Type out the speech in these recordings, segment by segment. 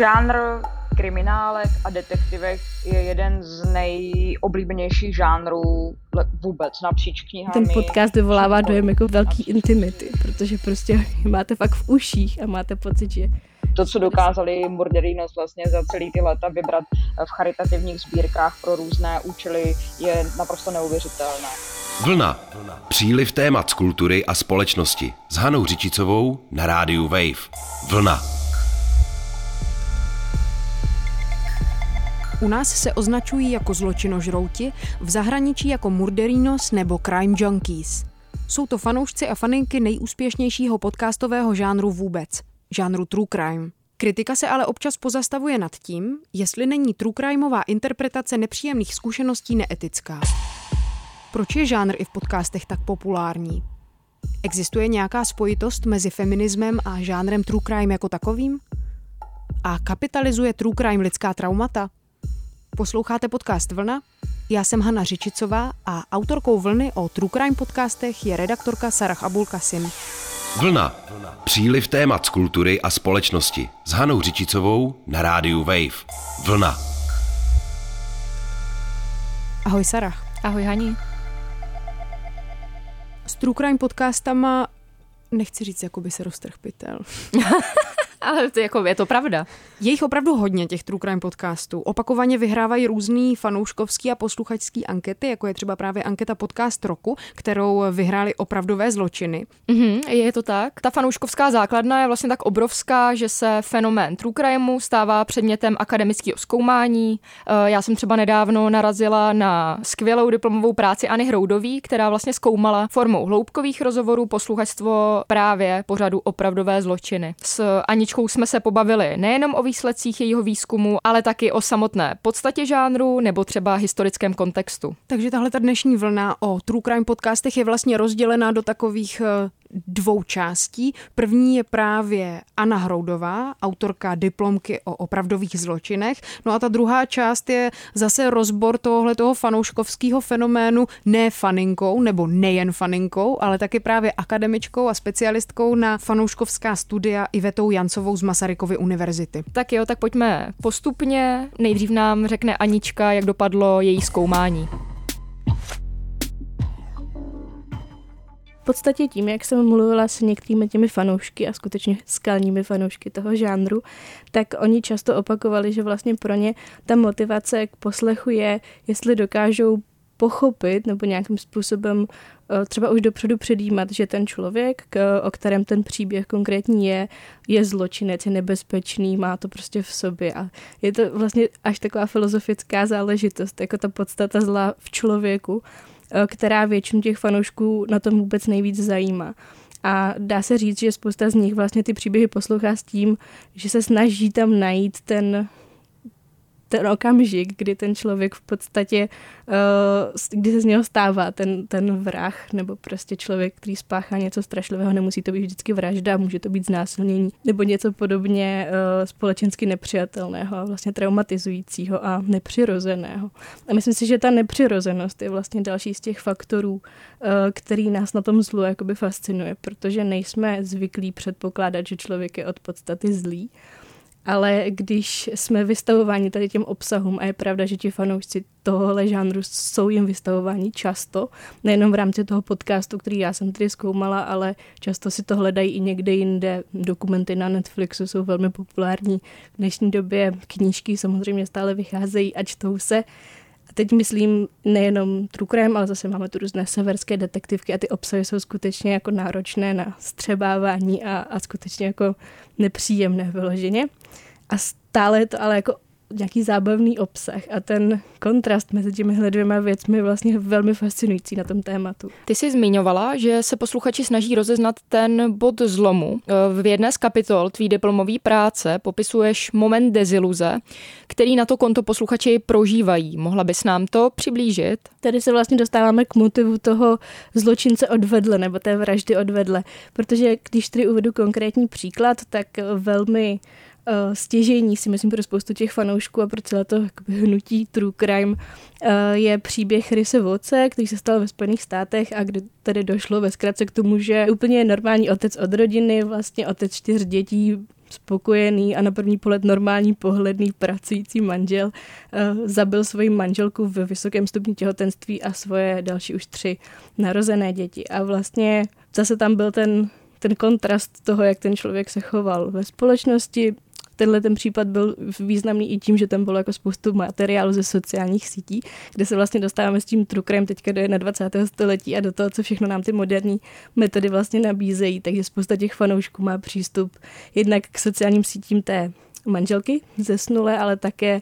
Žánr kriminálek a detektivech je jeden z nejoblíbenějších žánrů vůbec napříč knihami. Ten podcast vyvolává dojem jako velký intimity, protože prostě máte fakt v uších a máte pocit, že to, co dokázali Murderinos vlastně za celý ty leta vybrat v charitativních sbírkách pro různé účely, je naprosto neuvěřitelné. Vlna. Příliv témat z kultury a společnosti s Hanou Řičicovou na rádiu Wave. Vlna. U nás se označují jako zločinožrouti, v zahraničí jako murderinos nebo crime junkies. Jsou to fanoušci a faninky nejúspěšnějšího podcastového žánru vůbec, žánru true crime. Kritika se ale občas pozastavuje nad tím, jestli není true crimeová interpretace nepříjemných zkušeností neetická. Proč je žánr i v podcastech tak populární? Existuje nějaká spojitost mezi feminismem a žánrem true crime jako takovým? A kapitalizuje true crime lidská traumata? Posloucháte podcast Vlna? Já jsem Hanna Řičicová a autorkou Vlny o True Crime podcastech je redaktorka Sarah Abul Kasim. Vlna. Příliv témat z kultury a společnosti s Hanou Řičicovou na rádiu Wave. Vlna. Ahoj Sarah. Ahoj Hani. S True Crime podcastama nechci říct, jako by se roztrh pytel. Ale to jako, je to pravda. Je jich opravdu hodně, těch True Crime podcastů. Opakovaně vyhrávají různý fanouškovský a posluchačský ankety, jako je třeba právě anketa Podcast roku, kterou vyhráli opravdové zločiny. Mm-hmm, je to tak. Ta fanouškovská základna je vlastně tak obrovská, že se fenomén True Crimeu stává předmětem akademického zkoumání. Eh, já jsem třeba nedávno narazila na skvělou diplomovou práciAny Hroudový, která vlastně zkoumala formou hloubkových rozhovorů posluchačstvo právě pořadu opravdové zločiny. S Anič Aničkou jsme se pobavili nejenom o výsledcích jejího výzkumu, ale taky o samotné podstatě žánru nebo třeba historickém kontextu. Takže tahle ta dnešní vlna o True Crime podcastech je vlastně rozdělená do takových eh, dvou částí. První je právě Anna Hroudová, autorka diplomky o opravdových zločinech. No a ta druhá část je zase rozbor tohle toho fanouškovského fenoménu ne faninkou nebo nejen faninkou, ale taky právě akademičkou a specialistkou na fanouškovská studia Ivetou Jancovou z Masarykovy univerzity. Tak jo, tak pojďme postupně. Nejdřív nám řekne Anička, jak dopadlo její zkoumání. Podstatě tím, jak jsem mluvila s některými těmi fanoušky a skutečně skalními fanoušky toho žánru, tak oni často opakovali, že vlastně pro ně ta motivace k poslechu je, jestli dokážou pochopit nebo nějakým způsobem eh, třeba už dopředu předjímat, že ten člověk, o kterém ten příběh konkrétní je, je zločinec, je nebezpečný, má to prostě v sobě. A je to vlastně až taková filozofická záležitost, jako ta podstata zla v člověku. Eh, která většinu těch fanoušků na tom vůbec nejvíc zajímá. A dá se říct, že spousta z nich vlastně ty příběhy poslouchá s tím, že se snaží tam najít ten ten okamžik, kdy ten člověk v podstatě, uh, kdy se z něho stává ten, ten vrah, nebo prostě člověk, který spáchá něco strašlivého, nemusí to být vždycky vražda, může to být znásilnění, nebo něco podobně uh, společensky nepřijatelného, vlastně traumatizujícího a nepřirozeného. A myslím si, že ta nepřirozenost je vlastně další z těch faktorů, uh, který nás na tom zlu jakoby fascinuje, protože nejsme zvyklí předpokládat, že člověk je od podstaty zlý, ale když jsme vystavováni tady těm obsahům, a je pravda, že ti fanoušci tohohle žánru jsou jim vystavováni často, nejenom v rámci toho podcastu, který já jsem tady zkoumala, ale často si to hledají i někde jinde. Dokumenty na Netflixu jsou velmi populární. V dnešní době knížky samozřejmě stále vycházejí a čtou se. A teď myslím nejenom true crime, ale zase máme tu různé severské detektivky a ty obsahy jsou skutečně jako náročné na střebávání a, a skutečně jako nepříjemné vyloženě. A stále je to ale jako nějaký zábavný obsah a ten kontrast mezi těmi dvěma věcmi je vlastně velmi fascinující na tom tématu. Ty jsi zmiňovala, že se posluchači snaží rozeznat ten bod zlomu. V jedné z kapitol tvý diplomové práce popisuješ moment deziluze, který na to konto posluchači prožívají. Mohla bys nám to přiblížit? Tady se vlastně dostáváme k motivu toho zločince odvedle nebo té vraždy odvedle, protože když tady uvedu konkrétní příklad, tak velmi stěžení si myslím pro spoustu těch fanoušků a pro celé to jakoby, hnutí true crime uh, je příběh Rise Voce, který se stal ve Spojených státech a kde tedy došlo ve zkratce k tomu, že úplně normální otec od rodiny, vlastně otec čtyř dětí, spokojený a na první pohled normální pohledný pracující manžel uh, zabil svoji manželku ve vysokém stupni těhotenství a svoje další už tři narozené děti. A vlastně zase tam byl ten ten kontrast toho, jak ten člověk se choval ve společnosti, tenhle ten případ byl významný i tím, že tam bylo jako spoustu materiálu ze sociálních sítí, kde se vlastně dostáváme s tím trukrem teďka do 21. století a do toho, co všechno nám ty moderní metody vlastně nabízejí. Takže spousta těch fanoušků má přístup jednak k sociálním sítím té manželky zesnulé, ale také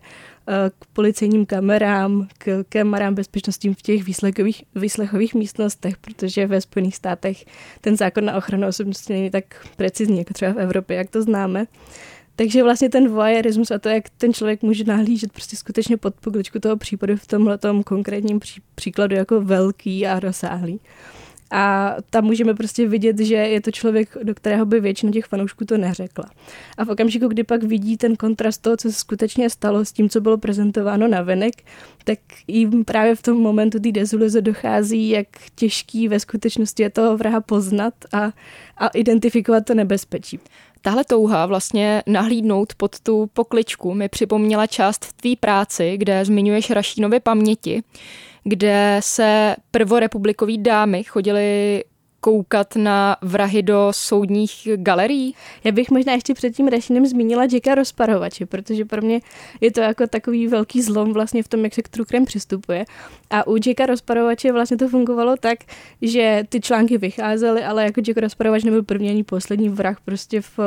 eh, k policejním kamerám, k kamerám bezpečnostním v těch výslechových, výslechových místnostech, protože ve Spojených státech ten zákon na ochranu osobnosti není tak precizní, jako třeba v Evropě, jak to známe. Takže vlastně ten voyeurismus a to, jak ten člověk může nahlížet prostě skutečně pod pogličku toho případu v tomhle konkrétním pří, příkladu jako velký a rozsáhlý. A tam můžeme prostě vidět, že je to člověk, do kterého by většina těch fanoušků to neřekla. A v okamžiku, kdy pak vidí ten kontrast toho, co se skutečně stalo s tím, co bylo prezentováno na venek, tak jim právě v tom momentu té deziluze dochází, jak těžký ve skutečnosti je toho vraha poznat a, a identifikovat to nebezpečí. Tahle touha vlastně nahlídnout pod tu pokličku mi připomněla část v tvý práci, kde zmiňuješ Rašínovy paměti, kde se prvorepublikový dámy chodili koukat na vrahy do soudních galerií? Já bych možná ještě před tím Rašinem zmínila Jacka Rozparovače, protože pro mě je to jako takový velký zlom vlastně v tom, jak se k Trukrem přistupuje. A u Jacka Rozparovače vlastně to fungovalo tak, že ty články vycházely, ale jako Jack Rozparovač nebyl první ani poslední vrah prostě v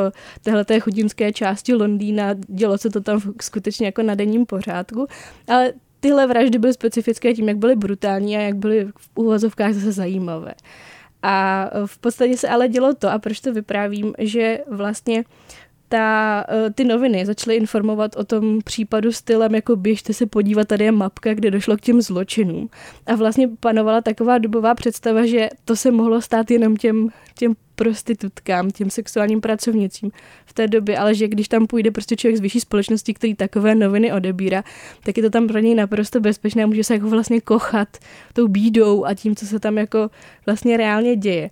téhleté chudinské části Londýna. Dělo se to tam skutečně jako na denním pořádku. Ale tyhle vraždy byly specifické tím, jak byly brutální a jak byly v úvozovkách zase zajímavé. A v podstatě se ale dělo to, a proč to vyprávím, že vlastně ta, eh, ty noviny začaly informovat o tom případu stylem, jako běžte se podívat, tady je mapka, kde došlo k těm zločinům. A vlastně panovala taková dobová představa, že to se mohlo stát jenom těm, těm prostitutkám, těm sexuálním pracovnicím v té době, ale že když tam půjde prostě člověk z vyšší společnosti, který takové noviny odebírá, tak je to tam pro něj naprosto bezpečné a může se jako vlastně kochat tou bídou a tím, co se tam jako vlastně reálně děje.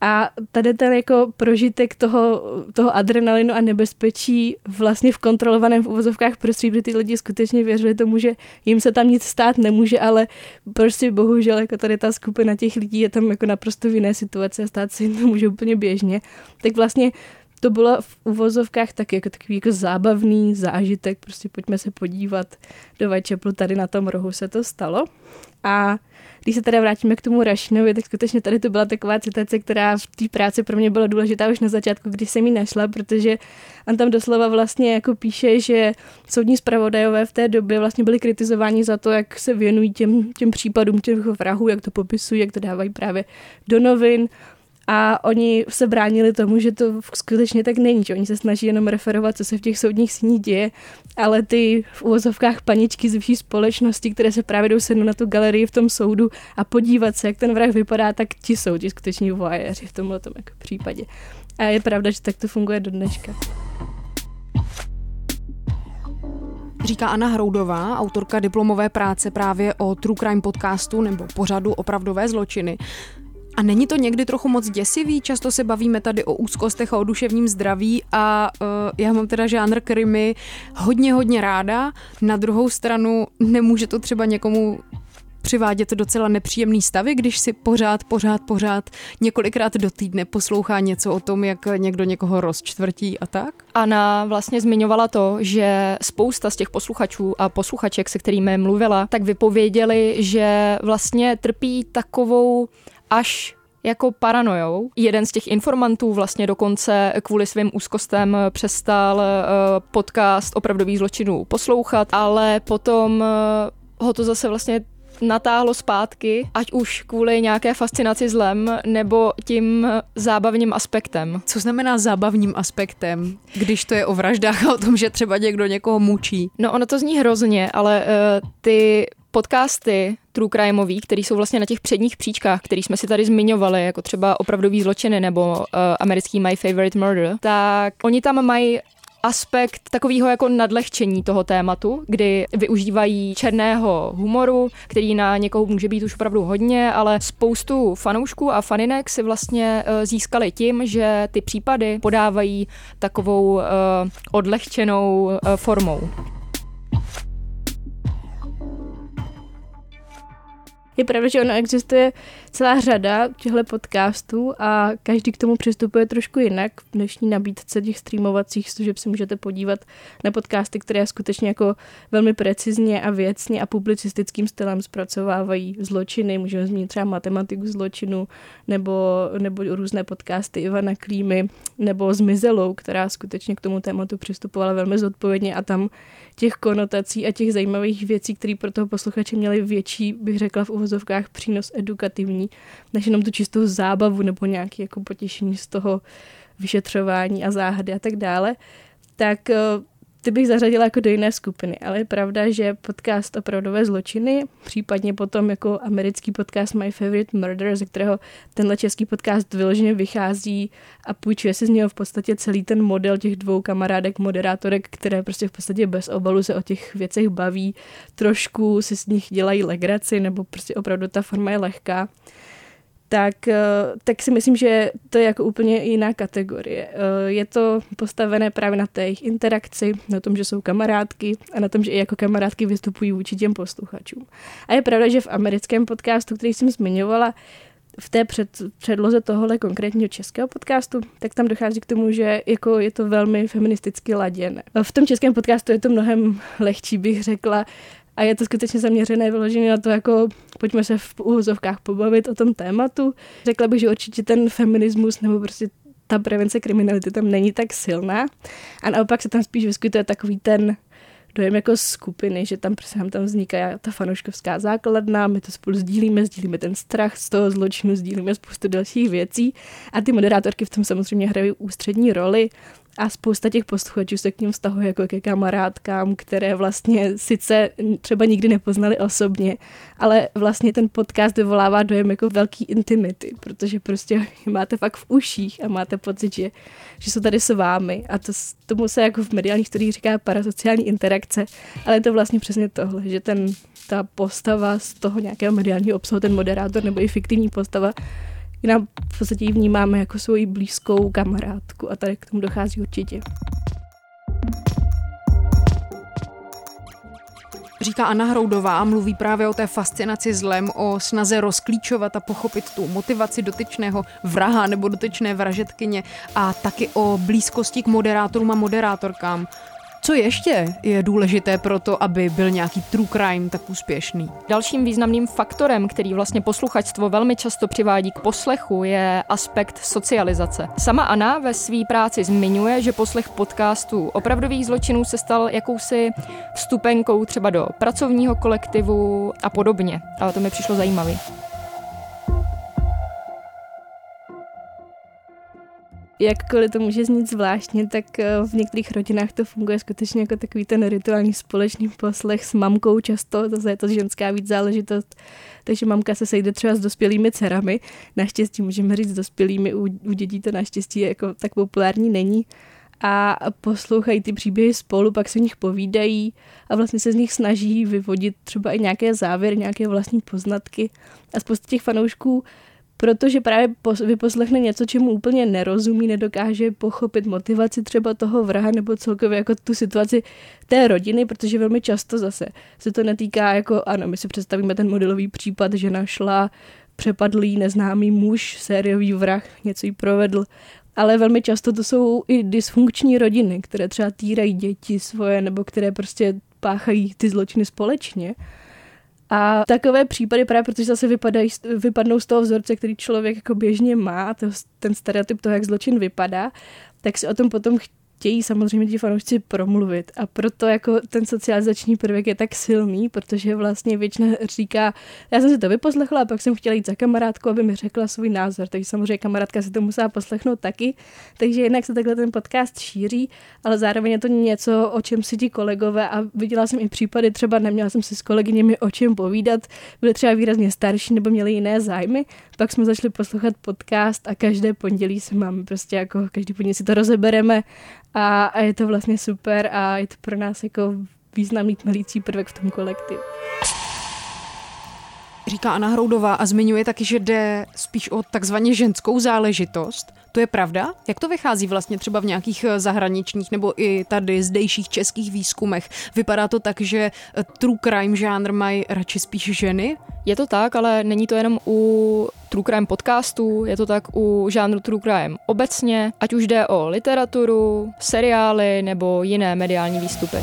A tady ten jako prožitek toho, toho adrenalinu a nebezpečí vlastně v kontrolovaném v uvozovkách prostředí, kdy ty lidi skutečně věřili tomu, že jim se tam nic stát nemůže, ale prostě bohužel jako tady ta skupina těch lidí je tam jako naprosto v jiné situaci a stát se jim to může úplně běžně. Tak vlastně to bylo v uvozovkách tak jako takový jako zábavný zážitek, prostě pojďme se podívat do Whitechapelu, tady na tom rohu se to stalo. A když se teda vrátíme k tomu Rašinovi, tak skutečně tady to byla taková citace, která v té práci pro mě byla důležitá už na začátku, když jsem ji našla, protože on tam doslova vlastně jako píše, že soudní zpravodajové v té době vlastně byli kritizováni za to, jak se věnují těm, těm případům těch vrahů, jak to popisují, jak to dávají právě do novin, a oni se bránili tomu, že to skutečně tak není, že oni se snaží jenom referovat, co se v těch soudních síních děje, ale ty v úvozovkách paničky z vyšší společnosti, které se právě jdou sednout na tu galerii v tom soudu a podívat se, jak ten vrah vypadá, tak ti jsou ti skuteční voyeuři v tomhle jako případě. A je pravda, že tak to funguje do dneška. Říká Anna Hroudová, autorka diplomové práce právě o True Crime podcastu nebo pořadu Opravdové zločiny. A není to někdy trochu moc děsivý? Často se bavíme tady o úzkostech a o duševním zdraví a uh, já mám teda žánr krimi hodně, hodně ráda. Na druhou stranu nemůže to třeba někomu přivádět docela nepříjemný stavy, když si pořád, pořád, pořád několikrát do týdne poslouchá něco o tom, jak někdo někoho rozčtvrtí a tak? Ana vlastně zmiňovala to, že spousta z těch posluchačů a posluchaček, se kterými mluvila, tak vypověděli, že vlastně trpí takovou až jako paranojou. Jeden z těch informantů vlastně dokonce kvůli svým úzkostem přestal eh, podcast opravdových zločinů poslouchat, ale potom eh, ho to zase vlastně natáhlo zpátky, ať už kvůli nějaké fascinaci zlem, nebo tím zábavním aspektem. Co znamená zábavním aspektem, když to je o vraždách a o tom, že třeba někdo někoho mučí? No ono to zní hrozně, ale uh, ty podcasty true crimeový, které jsou vlastně na těch předních příčkách, který jsme si tady zmiňovali, jako třeba opravdový zločiny nebo uh, americký My Favorite Murder, tak oni tam mají aspekt takového jako nadlehčení toho tématu, kdy využívají černého humoru, který na někoho může být už opravdu hodně, ale spoustu fanoušků a faninek si vlastně uh, získali tím, že ty případy podávají takovou uh, odlehčenou uh, formou. Je pravda, že ono existuje celá řada těchto podcastů a každý k tomu přistupuje trošku jinak. V dnešní nabídce těch streamovacích služeb si můžete podívat na podcasty, které skutečně jako velmi precizně a věcně a publicistickým stylem zpracovávají zločiny. Můžeme zmínit třeba matematiku zločinu nebo, nebo různé podcasty Ivana Klímy nebo Zmizelou, která skutečně k tomu tématu přistupovala velmi zodpovědně a tam těch konotací a těch zajímavých věcí, které pro toho posluchače měly větší, bych řekla v uvozovkách, přínos edukativní, než jenom tu čistou zábavu nebo nějaké jako potěšení z toho vyšetřování a záhady a tak dále, tak eh, ty bych zařadila jako do jiné skupiny, ale je pravda, že podcast Opravdové zločiny, případně potom jako americký podcast My Favorite Murder, ze kterého tenhle český podcast vyloženě vychází a půjčuje si z něho v podstatě celý ten model těch dvou kamarádek, moderátorek, které prostě v podstatě bez obalu se o těch věcech baví, trošku si z nich dělají legraci, nebo prostě opravdu ta forma je lehká tak, eh, tak si myslím, že to je jako úplně jiná kategorie. Eh, je to postavené právě na té jejich interakci, na tom, že jsou kamarádky a na tom, že i jako kamarádky vystupují vůči těm posluchačům. A je pravda, že v americkém podcastu, který jsem zmiňovala, v té před, předloze tohohle konkrétního českého podcastu, tak tam dochází k tomu, že jako je to velmi feministicky laděné. V tom českém podcastu je to mnohem lehčí, bych řekla, a je to skutečně zaměřené vyloženě na to, jako pojďme se v úvozovkách pobavit o tom tématu. Řekla bych, že určitě ten feminismus nebo prostě ta prevence kriminality tam není tak silná. A naopak se tam spíš vyskytuje takový ten dojem jako skupiny, že tam prostě tam vzniká ta fanouškovská základna, my to spolu sdílíme, sdílíme ten strach z toho zločinu, sdílíme spoustu dalších věcí. A ty moderátorky v tom samozřejmě hrají ústřední roli a spousta těch posluchačů se k ním vztahuje jako ke kamarádkám, které vlastně sice třeba nikdy nepoznali osobně, ale vlastně ten podcast vyvolává dojem jako velký intimity, protože prostě máte fakt v uších a máte pocit, že, že jsou tady s vámi. A to, tomu se jako v mediálních studiích říká parasociální interakce, ale je to vlastně přesně tohle, že ten, ta postava z toho nějakého mediálního obsahu, ten moderátor nebo i fiktivní postava jinak v podstatě ji vnímáme jako svoji blízkou kamarádku a tady k tomu dochází určitě. Říká Anna Hroudová a mluví právě o té fascinaci zlem, o snaze rozklíčovat a pochopit tu motivaci dotyčného vraha nebo dotyčné vražetkyně a taky o blízkosti k moderátorům a moderátorkám. Co ještě je důležité pro to, aby byl nějaký true crime tak úspěšný? Dalším významným faktorem, který vlastně posluchačstvo velmi často přivádí k poslechu, je aspekt socializace. Sama Anna ve své práci zmiňuje, že poslech podcastů opravdových zločinů se stal jakousi vstupenkou třeba do pracovního kolektivu a podobně. A to mi přišlo zajímavé. Jakkoliv to může znít zvláštně, tak eh, v některých rodinách to funguje skutečně jako takový ten rituální společný poslech s mamkou často, zase je to ženská víc záležitost, takže mamka se sejde třeba s dospělými dcerami, naštěstí můžeme říct s dospělými, u, u dětí to naštěstí jako tak populární není, a poslouchají ty příběhy spolu, pak se v nich povídají a vlastně se z nich snaží vyvodit třeba i nějaké závěry, nějaké vlastní poznatky. A spousta těch fanoušků protože právě vyposlechne něco, čemu úplně nerozumí, nedokáže pochopit motivaci třeba toho vraha nebo celkově jako tu situaci té rodiny, protože velmi často zase se to netýká jako, ano, my si představíme ten modelový případ, že našla přepadlý neznámý muž, sériový vrah, něco jí provedl, ale velmi často to jsou i dysfunkční rodiny, které třeba týrají děti svoje nebo které prostě páchají ty zločiny společně. A takové případy právě protože zase vypadají, vypadnou z toho vzorce, který člověk jako běžně má, to, ten stereotyp toho, jak zločin vypadá, tak si o tom potom chtějí samozřejmě ti fanoušci promluvit. A proto jako ten socializační prvek je tak silný, protože vlastně většina říká, já jsem si to vyposlechla a pak jsem chtěla jít za kamarádku, aby mi řekla svůj názor, takže samozřejmě kamarádka si to musela poslechnout taky, takže jednak se takhle ten podcast šíří, ale zároveň je to něco, o čem si ti kolegové a viděla jsem i případy, třeba neměla jsem si s kolegyněmi o čem povídat, byly třeba výrazně starší nebo měli jiné zájmy, pak jsme začali poslouchat podcast a každé pondělí se máme prostě jako každý pondělí si to rozebereme a, a je to vlastně super a je to pro nás jako významný tmelící prvek v tom kolektivu. Říká Anna Hroudová a zmiňuje taky, že jde spíš o takzvaně ženskou záležitost. To je pravda? Jak to vychází vlastně třeba v nějakých eh, zahraničních nebo i tady zdejších českých výzkumech? Vypadá to tak, že eh, true crime žánr mají radši spíš ženy? Je to tak, ale není to jenom u True Crime podcastu, je to tak u žánru True Crime obecně, ať už jde o literaturu, seriály nebo jiné mediální výstupy.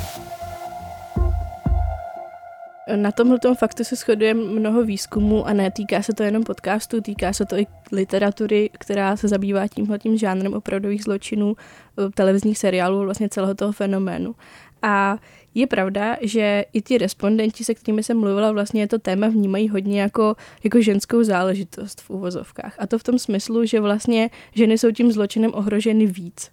Na tomhle faktu se shoduje mnoho výzkumů a netýká se to jenom podcastu, týká se to i literatury, která se zabývá tímhle tím žánrem opravdových zločinů, eh, televizních seriálů, vlastně celého toho fenoménu. A je pravda, že i ti respondenti, se kterými jsem mluvila, vlastně to téma vnímají hodně jako, jako ženskou záležitost v úvozovkách. A to v tom smyslu, že vlastně ženy jsou tím zločinem ohroženy víc.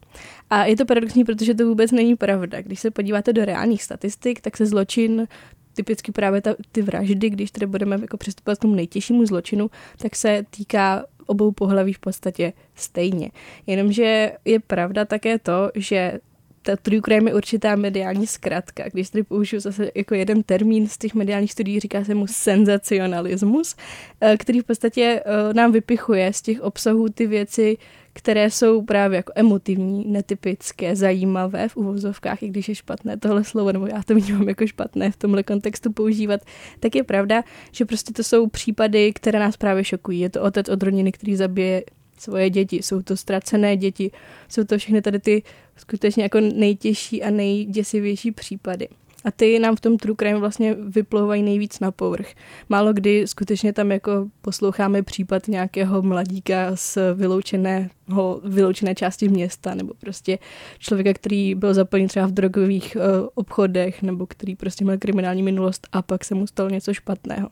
A je to paradoxní, protože to vůbec není pravda. Když se podíváte do reálných statistik, tak se zločin typicky právě ta, ty vraždy, když tedy budeme jako přistupovat k tomu nejtěžšímu zločinu, tak se týká obou pohlaví v podstatě stejně. Jenomže je pravda také to, že ta true crime je určitá mediální zkratka. Když tady použiju zase jako jeden termín z těch mediálních studií, říká se mu senzacionalismus, eh, který v podstatě eh, nám vypichuje z těch obsahů ty věci, které jsou právě jako emotivní, netypické, zajímavé v uvozovkách, i když je špatné tohle slovo, nebo já to vnímám jako špatné v tomhle kontextu používat, tak je pravda, že prostě to jsou případy, které nás právě šokují. Je to otec od rodiny, který zabije svoje děti, jsou to ztracené děti, jsou to všechny tady ty skutečně jako nejtěžší a nejděsivější případy. A ty nám v tom true crime vlastně vyplouvají nejvíc na povrch. Málo kdy skutečně tam jako posloucháme případ nějakého mladíka z vyloučeného, vyloučené části města nebo prostě člověka, který byl zapojen třeba v drogových uh, obchodech nebo který prostě měl kriminální minulost a pak se mu stalo něco špatného.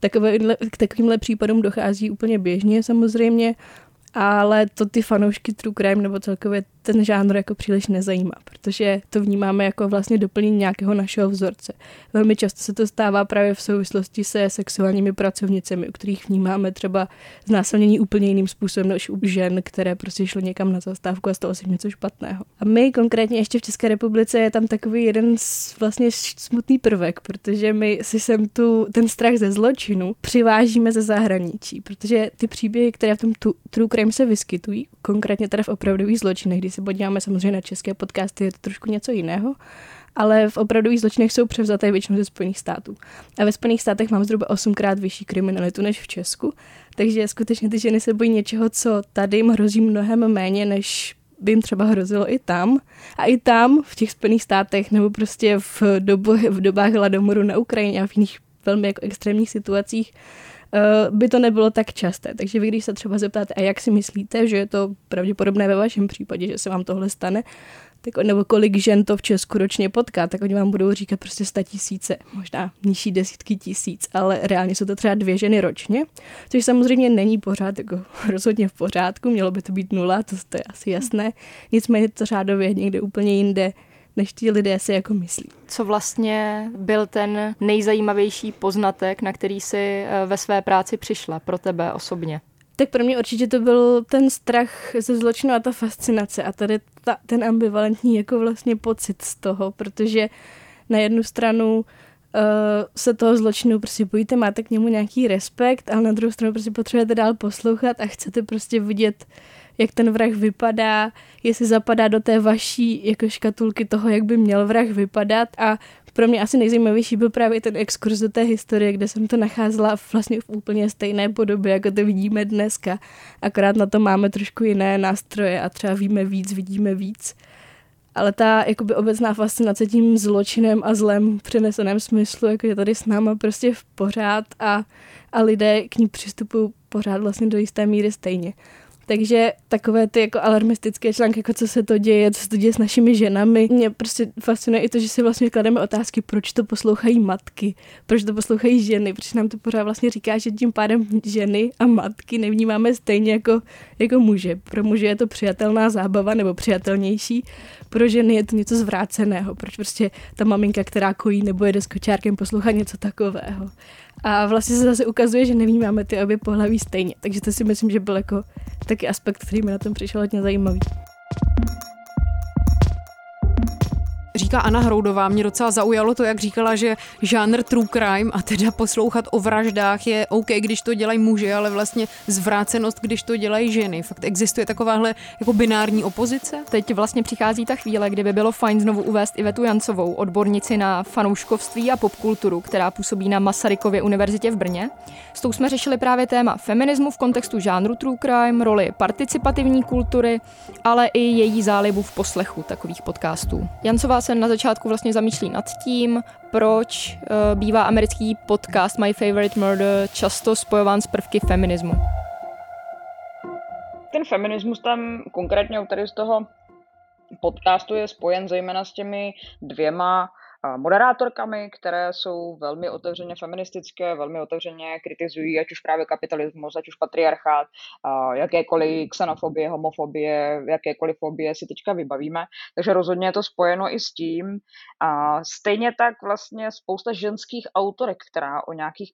Takové, k takovýmhle případům dochází úplně běžně samozřejmě, ale to ty fanoušky true crime nebo celkově ten žánr jako příliš nezajímá, protože to vnímáme jako vlastně doplnění nějakého našeho vzorce. Velmi často se to stává právě v souvislosti se sexuálními pracovnicemi, u kterých vnímáme třeba znásilnění úplně jiným způsobem než u žen, které prostě šly někam na zastávku a stalo se něco špatného. A my konkrétně ještě v České republice je tam takový jeden vlastně smutný prvek, protože my si sem tu ten strach ze zločinu přivážíme ze zahraničí, protože ty příběhy, které v tom tu, true crime se vyskytují, konkrétně teda v opravdových zločinech, když se podíváme samozřejmě na české podcasty, je to trošku něco jiného, ale v opravdových zločinech jsou převzaté většinou ze Spojených států. A ve Spojených státech mám zhruba osmkrát vyšší kriminalitu než v Česku, takže skutečně ty ženy se bojí něčeho, co tady jim hrozí mnohem méně, než by jim třeba hrozilo i tam. A i tam, v těch Spojených státech, nebo prostě v, dobu, v dobách hladomoru na Ukrajině a v jiných velmi jako extrémních situacích, by to nebylo tak časté. Takže vy, když se třeba zeptáte, a jak si myslíte, že je to pravděpodobné ve vašem případě, že se vám tohle stane, tak, nebo kolik žen to v Česku ročně potká, tak oni vám budou říkat prostě sta tisíce, možná nižší desítky tisíc, ale reálně jsou to třeba dvě ženy ročně, což samozřejmě není pořád jako rozhodně v pořádku, mělo by to být nula, to, to je asi jasné, nicméně to řádově někde úplně jinde než ti lidé si jako myslí. Co vlastně byl ten nejzajímavější poznatek, na který si eh, ve své práci přišla pro tebe osobně? Tak pro mě určitě to byl ten strach ze zločinu a ta fascinace a tady ta, ten ambivalentní jako vlastně pocit z toho, protože na jednu stranu uh, se toho zločinu prostě bojíte, máte k němu nějaký respekt, ale na druhou stranu prostě potřebujete dál poslouchat a chcete prostě vidět jak ten vrah vypadá, jestli zapadá do té vaší jako škatulky toho, jak by měl vrah vypadat a pro mě asi nejzajímavější byl právě ten exkurs do té historie, kde jsem to nacházela vlastně v úplně stejné podobě, jako to vidíme dneska. Akorát na to máme trošku jiné nástroje a třeba víme víc, vidíme víc. Ale ta jakoby obecná fascinace tím zločinem a zlem v přeneseném smyslu, jako je tady s náma prostě v pořád a, a lidé k ní přistupují pořád vlastně do jisté míry stejně. Takže takové ty jako alarmistické články, jako co se to děje, co se to děje s našimi ženami. Mě prostě fascinuje i to, že si vlastně klademe otázky, proč to poslouchají matky, proč to poslouchají ženy, proč nám to pořád vlastně říká, že tím pádem ženy a matky nevnímáme stejně jako, jako muže. Pro muže je to přijatelná zábava nebo přijatelnější, pro ženy je to něco zvráceného, proč prostě ta maminka, která kojí nebo jede s kočárkem, poslouchá něco takového. A vlastně se zase ukazuje, že nevnímáme ty obě pohlaví stejně. Takže to si myslím, že byl jako taky aspekt, který mi na tom přišel hodně zajímavý. Říká Anna Hroudová. Mě docela zaujalo to, jak říkala, že žánr true crime a teda poslouchat o vraždách je OK, když to dělají muži, ale vlastně zvrácenost, když to dělají ženy. Fakt existuje takováhle jako binární opozice? Teď vlastně přichází ta chvíle, kdy by bylo fajn znovu uvést Ivetu Jancovou, odbornici na fanouškovství a popkulturu, která působí na Masarykově univerzitě v Brně. S tou jsme řešili právě téma feminismu v kontextu žánru true crime, roli participativní kultury, ale i její zálibu v poslechu takových podcastů. Jancová se na začátku vlastně zamýšlí nad tím, proč uh, bývá americký podcast My Favorite Murder často spojován s prvky feminismu. Ten feminismus tam konkrétně tady z toho podcastu je spojen zejména s těmi dvěma moderátorkami, které jsou velmi otevřeně feministické, velmi otevřeně kritizují ať už právě kapitalismus, ať už patriarchát, jakékoliv xenofobie, homofobie, jakékoliv fobie si teďka vybavíme. Takže rozhodně je to spojeno i s tím. A stejně tak vlastně spousta ženských autorek, která o nějakých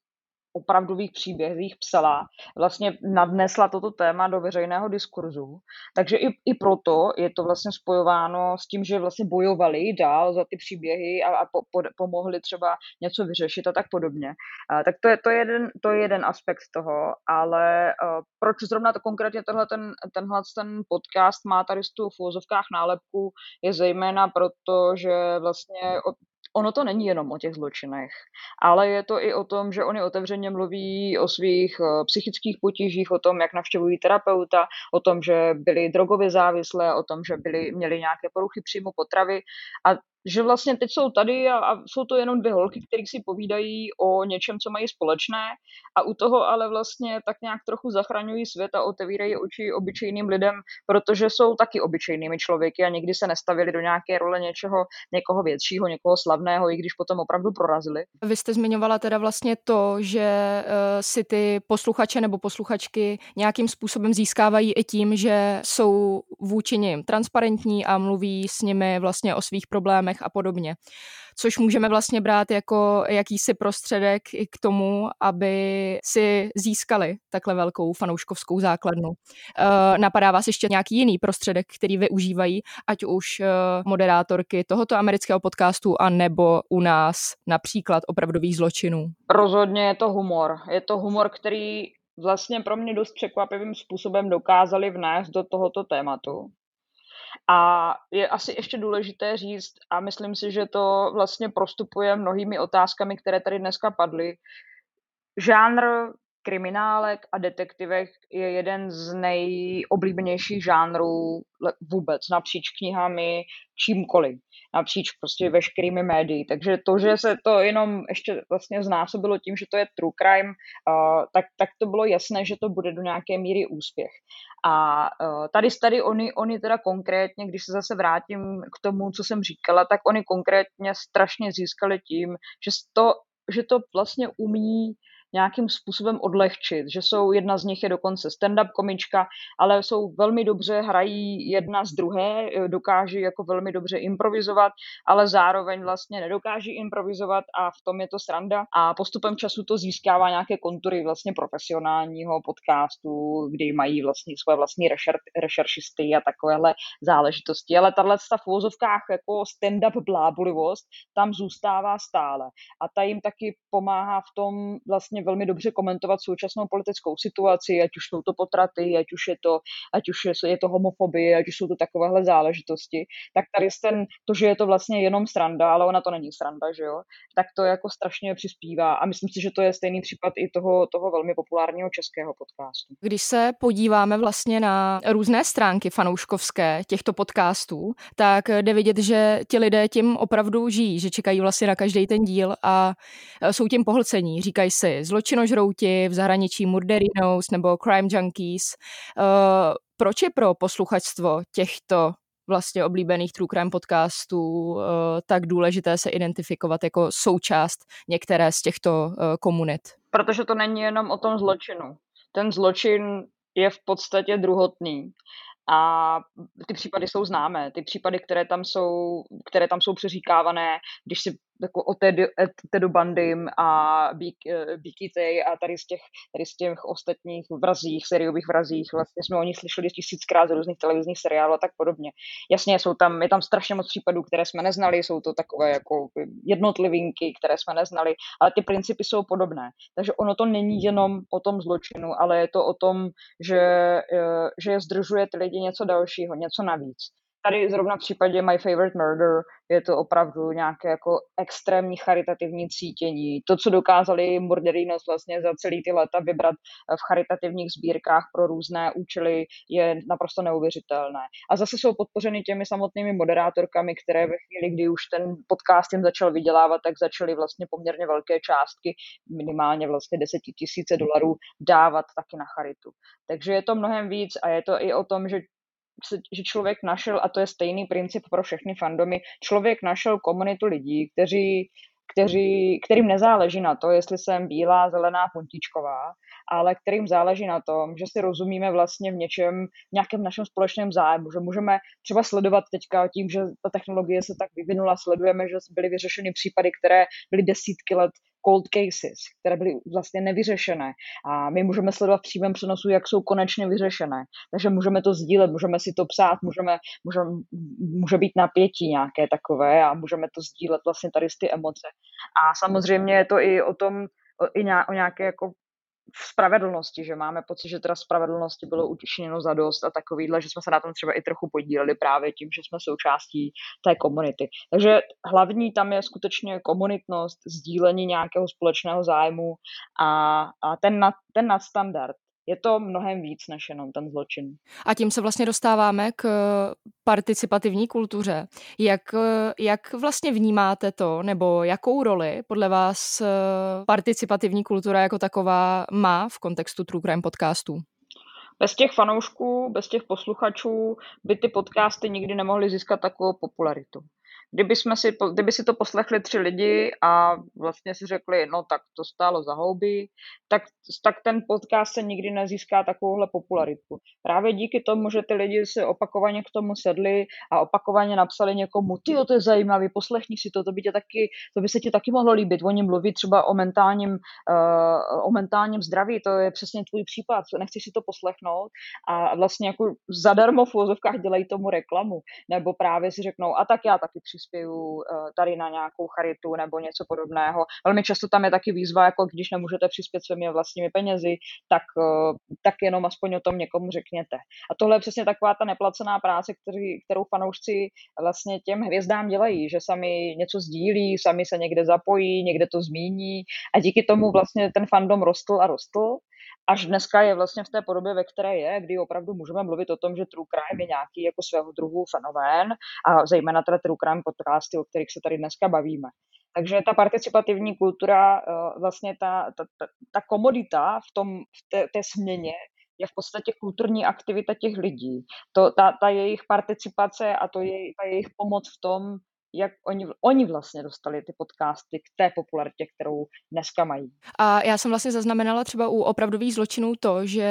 opravdových příbězích psala, vlastně nadnesla toto téma do veřejného diskurzu. Takže i, i proto je to vlastně spojováno s tím, že vlastně bojovali dál za ty příběhy a, a po, po, pomohli třeba něco vyřešit a tak podobně. A, tak to je, to, je jeden, to je jeden aspekt toho, ale a, proč zrovna to konkrétně tenhle ten, tenhle ten podcast má tady tu v nálepku, je zejména proto, že vlastně ono to není jenom o těch zločinech, ale je to i o tom, že oni otevřeně mluví o svých eh, psychických potížích, o tom, jak navštěvují terapeuta, o tom, že byli drogově závislé, o tom, že byli, měli nějaké poruchy příjmu potravy. A že vlastně teď jsou tady a, a jsou to jenom dvě holky, které si povídají o něčem, co mají společné a u toho ale vlastně tak nějak trochu zachraňují svět a otevírají oči obyčejným lidem, protože jsou taky obyčejnými člověky a nikdy se nestavili do nějaké role něčeho, někoho většího, někoho slavného, i když potom opravdu prorazili. Vy jste zmiňovala teda vlastně to, že uh, si ty posluchače nebo posluchačky nějakým způsobem získávají i tím, že jsou vůči nim transparentní a mluví s nimi vlastně o svých problémech filmech a podobně. Což můžeme vlastně brát jako jakýsi prostředek i k tomu, aby si získali takhle velkou fanouškovskou základnu. Uh, napadá vás ještě nějaký jiný prostředek, který využívají, ať už uh, moderátorky tohoto amerického podcastu, a nebo u nás například opravdových zločinů? Rozhodně je to humor. Je to humor, který vlastně pro mě dost překvapivým způsobem dokázali vnést do tohoto tématu. A je asi ještě důležité říct, a myslím si, že to vlastně prostupuje mnohými otázkami, které tady dneska padly, žánr kriminálek a detektivech je jeden z nejoblíbenějších žánrů vůbec napříč knihami, čímkoliv, napříč prostě veškerými médii. Takže to, že se to jenom ještě vlastně znásobilo tím, že to je true crime, uh, tak, tak to bylo jasné, že to bude do nějaké míry úspěch. A uh, tady, tady oni, oni teda konkrétně, když se zase vrátím k tomu, co jsem říkala, tak oni konkrétně strašně získali tím, že to, že to vlastně umí nějakým způsobem odlehčit, že jsou, jedna z nich je dokonce stand-up komička, ale jsou velmi dobře, hrají jedna z druhé, eh, dokáží jako velmi dobře improvizovat, ale zároveň vlastně nedokáží improvizovat a v tom je to sranda. A postupem času to získává nějaké kontury vlastně profesionálního podcastu, kdy mají vlastně svoje vlastní rešer, rešeršisty a takovéhle záležitosti, ale tahle v uvozovkách jako stand-up blábulivost tam zůstává stále. A ta jim taky pomáhá v tom vlastně velmi dobře komentovat současnou politickou situaci, ať už jsou to potraty, ať už je to, ať už je to homofobie, ať už jsou to takovéhle záležitosti, tak tady ten, to, že je to vlastně jenom sranda, ale ona to není sranda, že jo, tak to jako strašně přispívá a myslím si, že to je stejný případ i toho, toho velmi populárního českého podcastu. Když se podíváme vlastně na různé stránky fanouškovské těchto podcastů, tak jde vidět, že ti lidé tím opravdu žijí, že čekají vlastně na každý ten díl a jsou tím pohlcení. Říkají si, zločinožrouti, v zahraničí murderinos nebo crime junkies. Uh, proč je pro posluchačstvo těchto vlastně oblíbených true crime podcastů uh, tak důležité se identifikovat jako součást některé z těchto uh, komunit? Protože to není jenom o tom zločinu. Ten zločin je v podstatě druhotný. A ty případy jsou známé, ty případy, které tam jsou, které tam jsou přeříkávané, když si jako o Tedu, Tedu Bandym a Bikitej a tady z, těch, tady z těch ostatních vrazích, sériových vrazích, vlastně jsme o nich slyšeli tisíckrát z různých televizních seriálů a tak podobně. Jasně, jsou tam, je tam strašně moc případů, které jsme neznali, jsou to takové jako jednotlivinky, které jsme neznali, ale ty principy jsou podobné. Takže ono to není jenom o tom zločinu, ale je to o tom, že, eh, že zdržuje ty lidi něco dalšího, něco navíc tady zrovna v případě My Favorite Murder je to opravdu nějaké jako extrémní charitativní cítění. To, co dokázali Murderinos vlastně za celý ty leta vybrat v charitativních sbírkách pro různé účely, je naprosto neuvěřitelné. A zase jsou podpořeny těmi samotnými moderátorkami, které ve chvíli, kdy už ten podcast jim začal vydělávat, tak začaly vlastně poměrně velké částky, minimálně vlastně desetitisíce dolarů, dávat taky na charitu. Takže je to mnohem víc a je to i o tom, že že člověk našel, a to je stejný princip pro všechny fandomy, člověk našel komunitu lidí, kteří, kteří, kterým nezáleží na to, jestli jsem bílá, zelená, puntičková, ale kterým záleží na tom, že si rozumíme vlastně v něčem, v nějakém našem společném zájmu, že můžeme třeba sledovat teďka tím, že ta technologie se tak vyvinula, sledujeme, že byly vyřešeny případy, které byly desítky let cold cases, které byly vlastně nevyřešené. A my můžeme sledovat v přímém přenosu, jak jsou konečně vyřešené. Takže můžeme to sdílet, můžeme si to psát, můžeme, můžeme, může být napětí nějaké takové a můžeme to sdílet vlastně tady z ty emoce. A samozřejmě je to i o tom, i o nějaké jako v spravedlnosti, že máme pocit, že teda spravedlnosti bylo učiněno za dost a takovýhle, že jsme se na tom třeba i trochu podíleli právě tím, že jsme součástí té komunity. Takže hlavní tam je skutečně komunitnost, sdílení nějakého společného zájmu a, a ten, nad, ten nadstandard je to mnohem víc než jenom ten zločin. A tím se vlastně dostáváme k participativní kultuře. Jak, jak vlastně vnímáte to, nebo jakou roli podle vás eh, participativní kultura jako taková má v kontextu True Crime podcastů? Bez těch fanoušků, bez těch posluchačů by ty podcasty nikdy nemohly získat takovou popularitu. Kdyby, jsme si, kdyby si to poslechli tři lidi a vlastně si řekli, no tak to stálo za houby, tak, tak ten podcast se nikdy nezíská takovouhle popularitu. Právě díky tomu, že ty lidi se opakovaně k tomu sedli a opakovaně napsali někomu, ty to je zajímavý, poslechni si to, to by, tě taky, to by se ti taky mohlo líbit. Oni mluví třeba o mentálním, uh, o mentálním zdraví, to je přesně tvůj případ, nechceš si to poslechnout a vlastně jako zadarmo v úzovkách dělají tomu reklamu, nebo právě si řeknou, a tak já taky přispěju uh, tady na nějakou charitu nebo něco podobného. Velmi často tam je taky výzva, jako když nemůžete přispět svými vlastními penězi, tak, uh, tak jenom aspoň o tom někomu řekněte. A tohle je přesně taková ta neplacená práce, který, kterou fanoušci vlastně těm hvězdám dělají, že sami něco sdílí, sami se někde zapojí, někde to zmíní a díky tomu vlastně ten fandom rostl a rostl až dneska je vlastně v té podobě, ve které je, kdy opravdu můžeme mluvit o tom, že True Crime je nějaký jako svého druhu fenomén a zejména teda True Crime podcasty, o kterých se tady dneska bavíme. Takže ta participativní kultura, eh, vlastně ta, ta, ta, ta komodita v, tom, v té, té směně je v podstatě kulturní aktivita těch lidí. To, ta, ta jejich participace a to je, ta jejich pomoc v tom, jak oni, oni vlastně dostali ty podcasty k té popularitě, kterou dneska mají. A já jsem vlastně zaznamenala třeba u opravdových zločinů to, že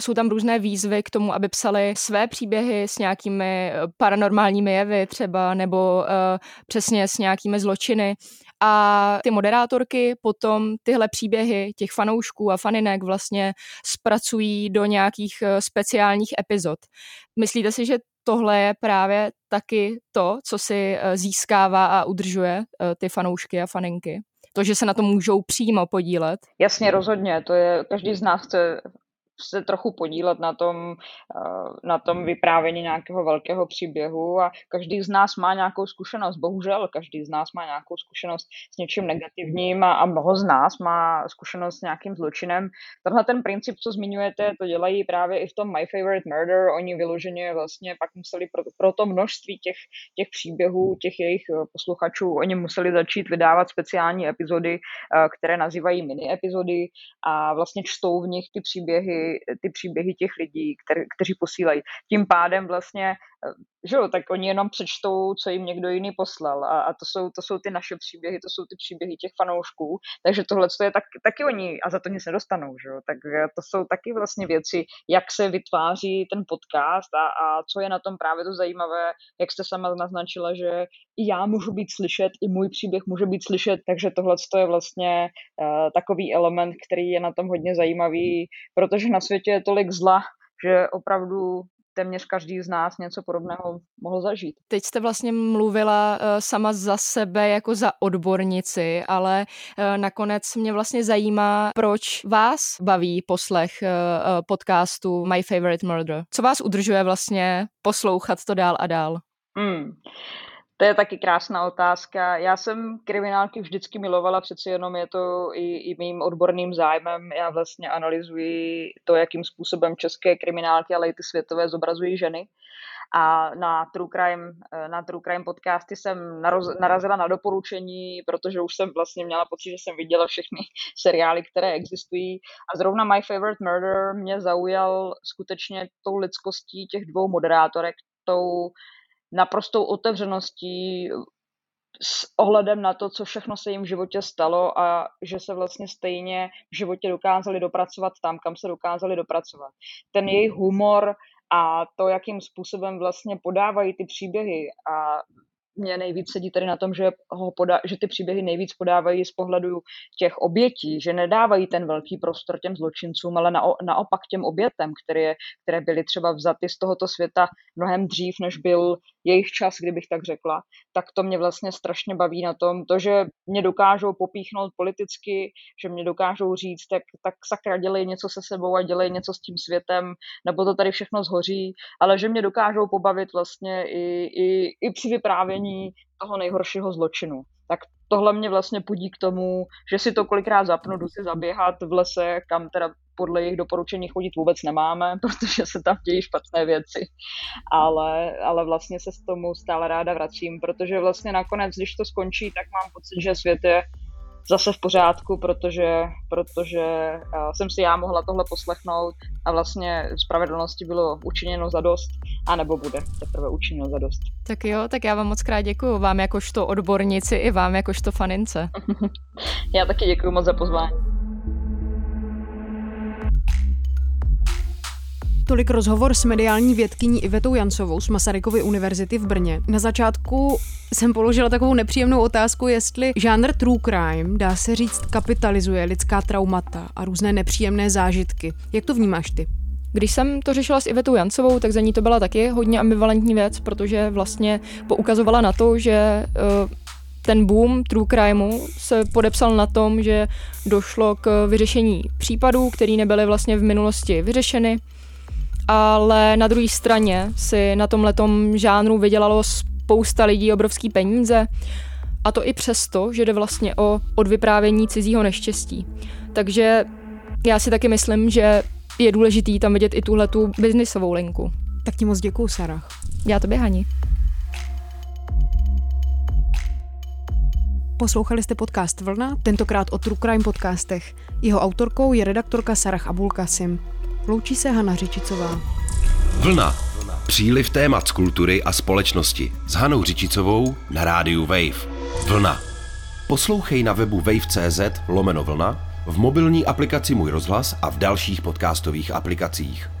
jsou tam různé výzvy k tomu, aby psali své příběhy s nějakými eh, paranormálními jevy třeba, nebo uh, přesně s nějakými zločiny. A ty moderátorky potom tyhle příběhy těch fanoušků a faninek vlastně zpracují do nějakých eh, speciálních epizod. Myslíte si, že tohle je právě taky to, co si eh, získává a udržuje eh, ty fanoušky a faninky. To, že se na to můžou přímo podílet. Jasně, rozhodně. To je, každý z nás chce se trochu podílet na tom, eh, na tom vyprávění nějakého velkého příběhu a každý z nás má nějakou zkušenost, bohužel každý z nás má nějakou zkušenost s něčím negativním a, a mnoho z nás má zkušenost s nějakým zločinem. Tenhle ten princip, co zmiňujete, to dělají právě i v tom My Favorite Murder, oni vyloženě vlastně pak museli pro, pro to množství těch, těch příběhů, těch jejich eh, posluchačů, oni museli začít vydávat speciální epizody, eh, které nazývají mini epizody a vlastně čtou v nich ty příběhy ty příběhy těch lidí, který, kteří posílají. Tím pádem vlastně že jo, tak oni jenom přečtou, co jim někdo jiný poslal. A, a to, jsou, to jsou ty naše příběhy, to jsou ty příběhy těch fanoušků, takže tohle je tak, taky oni a za to nic nedostanou, že jo, tak eh, to jsou taky vlastně věci, jak se vytváří ten podcast a, a co je na tom právě to zajímavé, jak jste sama naznačila, že i já můžu být slyšet, i můj příběh může být slyšet, takže tohle je vlastně uh, takový element, který je na tom hodně zajímavý, protože na světě je tolik zla, že opravdu téměř každý z nás něco podobného mohl zažít. Teď jste vlastně mluvila uh, sama za sebe jako za odbornici, ale uh, nakonec mě vlastně zajímá, proč vás baví poslech uh, podcastu My Favorite Murder. Co vás udržuje vlastně poslouchat to dál a dál? Hmm. To je taky krásná otázka. Já jsem kriminálky vždycky milovala, přeci jenom je to i, i mým odborným zájmem. Já vlastně analyzuji to, jakým způsobem české kriminálky, ale i ty světové zobrazují ženy. A na True Crime, na True Crime podcasty jsem narazila na doporučení, protože už jsem vlastně měla pocit, že jsem viděla všechny seriály, které existují. A zrovna My Favorite Murder mě zaujal skutečně tou lidskostí těch dvou moderátorek, tou naprostou otevřeností s ohledem na to, co všechno se jim v životě stalo a že se vlastně stejně v životě dokázali dopracovat tam, kam se dokázali dopracovat. Ten jejich humor a to, jakým způsobem vlastně podávají ty příběhy a mě nejvíc sedí tady na tom, že, ho poda- že ty příběhy nejvíc podávají z pohledu těch obětí, že nedávají ten velký prostor těm zločincům, ale na- naopak těm obětem, které, které byly třeba vzaty z tohoto světa mnohem dřív, než byl jejich čas, kdybych tak řekla, tak to mě vlastně strašně baví na tom, to, že mě dokážou popíchnout politicky, že mě dokážou říct, tak, tak sakra dělej něco se sebou a dělej něco s tím světem, nebo to tady všechno zhoří, ale že mě dokážou pobavit vlastně i, i, i při vyprávění toho nejhoršího zločinu. Tak tohle mě vlastně pudí k tomu, že si to kolikrát zapnu, jdu si zaběhat v lese, kam teda podle jejich doporučení chodit vůbec nemáme, protože se tam dějí špatné věci. Ale, ale vlastně se s tomu stále ráda vracím, protože vlastně nakonec, když to skončí, tak mám pocit, že svět je zase v pořádku, protože, protože jsem si já mohla tohle poslechnout a vlastně spravedlnosti bylo učiněno za dost, anebo bude teprve učiněno za dost. Tak jo, tak já vám moc krát děkuji, vám jakožto odbornici i vám jakožto fanince. já taky děkuji moc za pozvání. Tolik rozhovor s mediální vědkyní Ivetou Jancovou z Masarykovy univerzity v Brně. Na začátku jsem položila takovou nepříjemnou otázku, jestli žánr true crime, dá se říct, kapitalizuje lidská traumata a různé nepříjemné zážitky. Jak to vnímáš ty? Když jsem to řešila s Ivetou Jancovou, tak za ní to byla taky hodně ambivalentní věc, protože vlastně poukazovala na to, že uh, ten boom true crimeu se podepsal na tom, že došlo k vyřešení případů, které nebyly vlastně v minulosti vyřešeny ale na druhé straně si na tom letom žánru vydělalo spousta lidí obrovský peníze a to i přesto, že jde vlastně o odvyprávění cizího neštěstí. Takže já si taky myslím, že je důležitý tam vidět i tuhle tu biznisovou linku. Tak ti moc děkuju, Sarah. Já to Hani. Poslouchali jste podcast Vlna, tentokrát o True Crime podcastech. Jeho autorkou je redaktorka Sarah Abulkasim. Loučí se Hana Řičicová. Vlna. Příliv témat z kultury a společnosti s Hanou Řičicovou na rádiu Wave. Vlna. Poslouchej na webu wave.cz lomeno vlna, v mobilní aplikaci Můj rozhlas a v dalších podcastových aplikacích.